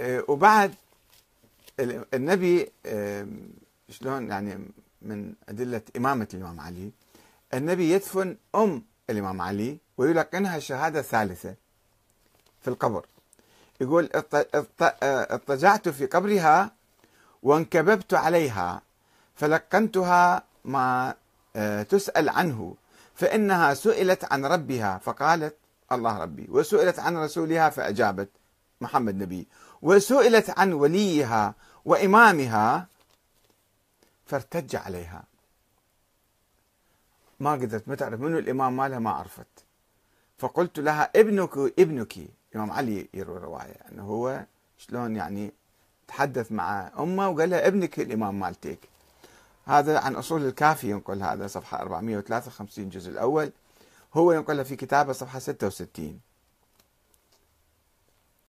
آه، وبعد النبي شلون يعني من أدلة إمامة الإمام علي النبي يدفن أم الإمام علي ويلقنها الشهادة الثالثة في القبر. يقول اضطجعت في قبرها وانكببت عليها فلقنتها ما آه، تسأل عنه فإنها سئلت عن ربها فقالت الله ربي. وسئلت عن رسولها فأجابت. محمد نبي. وسئلت عن وليها وإمامها فارتج عليها. ما قدرت ما تعرف منو الإمام مالها ما عرفت. فقلت لها ابنك ابنك. إمام علي يروي رواية أنه هو شلون يعني تحدث مع أمه وقال لها ابنك الإمام مالتك. هذا عن أصول الكافي ينقل هذا صفحة 453 الجزء الأول. هو ينقلها في كتابه صفحة 66